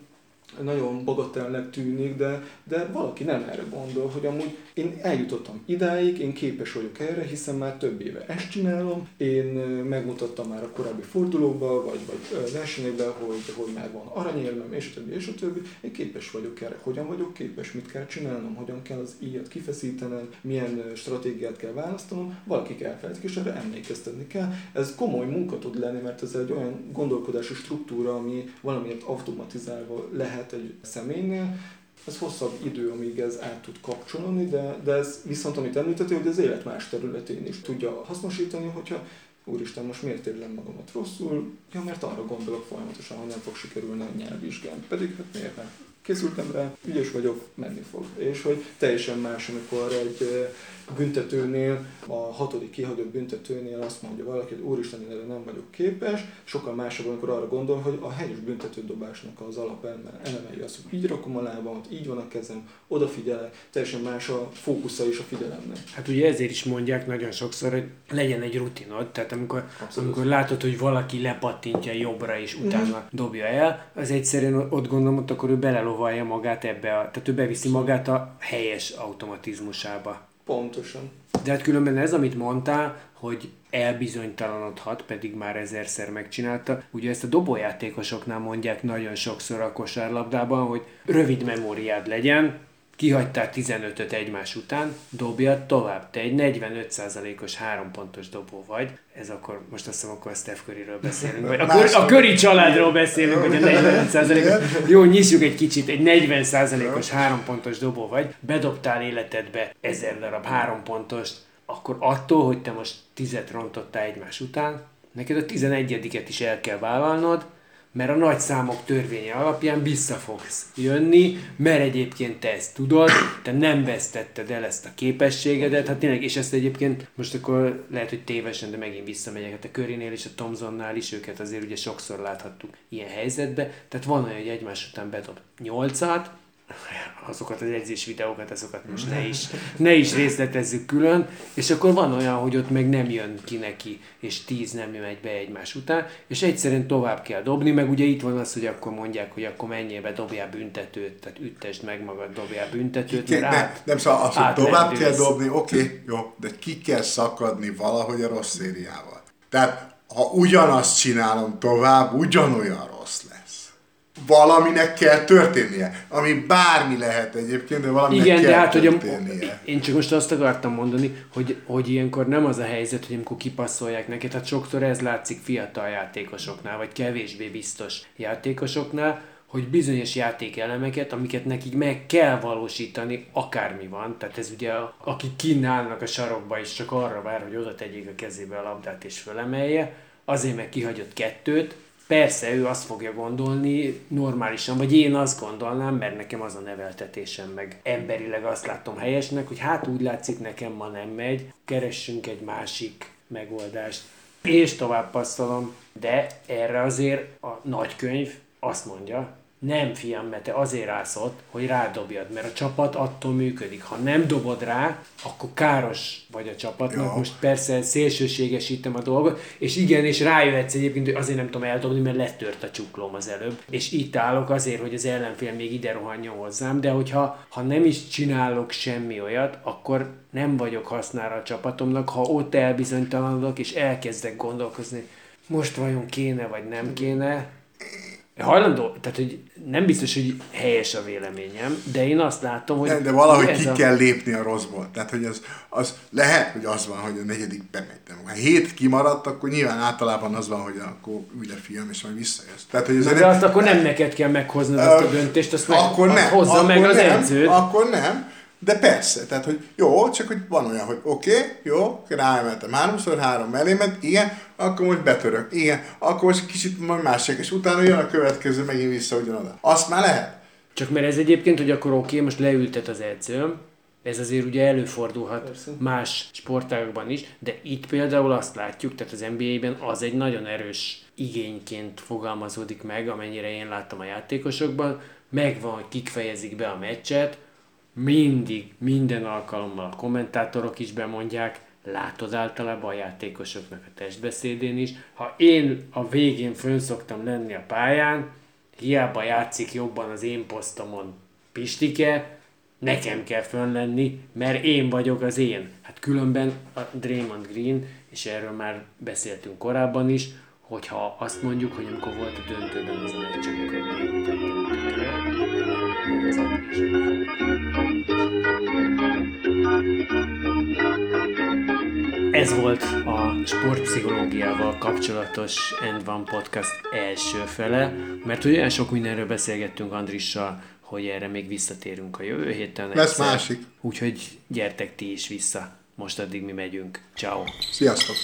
nagyon bagatelnek tűnik, de, de valaki nem erre gondol, hogy amúgy én eljutottam idáig, én képes vagyok erre, hiszen már több éve ezt csinálom, én megmutattam már a korábbi fordulóban, vagy, vagy versenyekben, hogy, hogy már van aranyérmem, és a többi, és a többi. Én képes vagyok erre. Hogyan vagyok képes, mit kell csinálnom, hogyan kell az íjat kifeszítenem, milyen stratégiát kell választanom, valaki elfelejtik, és erre emlékeztetni kell. Ez komoly munka tud lenni, mert ez egy olyan gondolkodási struktúra, ami valamiért automatizálva lehet egy személynél, ez hosszabb idő, amíg ez át tud kapcsolódni, de, de ez viszont, amit említettél, hogy az élet más területén is tudja hasznosítani, hogyha úristen, most miért érzem magamat rosszul? Ja, mert arra gondolok folyamatosan, hogy nem fog sikerülni a nyelvvizsgám. Pedig hát miért nem? Készültem rá, ügyes vagyok, menni fog. És hogy teljesen más, amikor egy büntetőnél, a hatodik kihagyott büntetőnél azt mondja valaki, hogy úristen, én erre nem vagyok képes, sokkal másabb, amikor arra gondol, hogy a helyes büntetődobásnak az elemei az, hogy így rakom a lábamat, így van a kezem, odafigyelek, teljesen más a fókusza is a figyelemnek. Hát ugye ezért is mondják nagyon sokszor, hogy legyen egy rutinod, tehát amikor, amikor látod, hogy valaki lepattintja jobbra és utána mm. dobja el, az egyszerűen ott gondolom, ott akkor ő belelovalja magát ebbe, a, tehát ő beviszi magát a helyes automatizmusába. Pontosan. De hát különben ez, amit mondtál, hogy elbizonytalanodhat, pedig már ezerszer megcsinálta. Ugye ezt a dobójátékosoknál mondják nagyon sokszor a kosárlabdában, hogy rövid memóriád legyen, kihagytál 15-öt egymás után, dobjad tovább. Te egy 45%-os három pontos dobó vagy. Ez akkor, most azt hiszem, akkor a Steph Curryről beszélünk, vagy a, kör, a Curry családról beszélünk, hogy a 45%-os. Jó, nyissuk egy kicsit, egy 40%-os három pontos dobó vagy, bedobtál életedbe ezer darab három pontost, akkor attól, hogy te most tizet rontottál egymás után, neked a 11-et is el kell vállalnod, mert a nagy számok törvénye alapján vissza fogsz jönni, mert egyébként te ezt tudod, te nem vesztetted el ezt a képességedet, hát tényleg, és ezt egyébként most akkor lehet, hogy tévesen, de megint visszamegyek, hát a Körinél és a Thomsonnál is őket azért ugye sokszor láthattuk ilyen helyzetbe, tehát van olyan, hogy egymás után bedob nyolcat, azokat az edzés videókat, azokat most ne is, ne is részletezzük külön, és akkor van olyan, hogy ott meg nem jön ki neki, és tíz nem megy be egymás után, és egyszerűen tovább kell dobni, meg ugye itt van az, hogy akkor mondják, hogy akkor menjél be, dobjál büntetőt, tehát üttesd meg magad, dobjál büntetőt, mert ne, át, Nem, szóval az, hogy tovább kell dobni, oké, okay, jó, de ki kell szakadni valahogy a rossz szériával. Tehát ha ugyanazt csinálom tovább, ugyanolyan rossz lesz valaminek kell történnie. Ami bármi lehet egyébként, de valaminek Igen, kell de hát, történnie. hogy a, én csak most azt akartam mondani, hogy, hogy ilyenkor nem az a helyzet, hogy amikor kipasszolják neked, hát sokszor ez látszik fiatal játékosoknál, vagy kevésbé biztos játékosoknál, hogy bizonyos játékelemeket, amiket nekik meg kell valósítani, akármi van. Tehát ez ugye, akik kínálnak a sarokba, és csak arra vár, hogy oda tegyék a kezébe a labdát és fölemelje, azért meg kihagyott kettőt, Persze ő azt fogja gondolni normálisan, vagy én azt gondolnám, mert nekem az a neveltetésem, meg emberileg azt látom helyesnek, hogy hát úgy látszik, nekem ma nem megy, keressünk egy másik megoldást, és tovább passzolom, de erre azért a nagykönyv azt mondja, nem fiam, mert te azért állsz ott, hogy rádobjad, mert a csapat attól működik. Ha nem dobod rá, akkor káros vagy a csapatnak. Ja. Most persze szélsőségesítem a dolgot, és igen, és rájöhetsz egyébként, hogy azért nem tudom eldobni, mert letört a csuklóm az előbb. És itt állok azért, hogy az ellenfél még ide rohanjon hozzám, de hogyha ha nem is csinálok semmi olyat, akkor nem vagyok hasznára a csapatomnak, ha ott elbizonytalanodok, és elkezdek gondolkozni, most vajon kéne, vagy nem kéne, Hajlandó, tehát hogy nem biztos, hogy helyes a véleményem, de én azt látom, hogy... De, de valahogy ki a... kell lépni a rosszból. Tehát, hogy az, az lehet, hogy az van, hogy a negyedik bemegy. De ha hét kimaradt, akkor nyilván általában az van, hogy akkor ülj le fiam, és majd visszajössz. Tehát, hogy az de azt akkor nem neked kell meghoznod azt a döntést, azt meg, akkor nem, hozza akkor meg az nem, edződ. Akkor nem, de persze, tehát, hogy jó, csak hogy van olyan, hogy oké, okay, jó, ráemeltem háromszor, három mellé ment, igen, akkor most betörök, igen, akkor most kicsit majd másik, és utána jön a következő, megint vissza ugyanoda. Azt már lehet. Csak mert ez egyébként, hogy akkor oké, okay, most leültet az edzőm, ez azért ugye előfordulhat Persze. más sportágokban is, de itt például azt látjuk, tehát az NBA-ben az egy nagyon erős igényként fogalmazódik meg, amennyire én láttam a játékosokban, megvan, hogy kik fejezik be a meccset, mindig, minden alkalommal a kommentátorok is bemondják, látod általában a játékosoknak a testbeszédén is. Ha én a végén fönn szoktam lenni a pályán, hiába játszik jobban az én posztomon Pistike, nekem kell fönn lenni, mert én vagyok az én. Hát különben a Draymond Green, és erről már beszéltünk korábban is, hogyha azt mondjuk, hogy amikor volt a döntőben az a meccs, Ez volt a sportpszichológiával kapcsolatos End One Podcast első fele, mert olyan sok mindenről beszélgettünk Andrissal, hogy erre még visszatérünk a jövő héten. Lesz egyszer. másik. Úgyhogy gyertek ti is vissza. Most addig mi megyünk. Ciao. Sziasztok!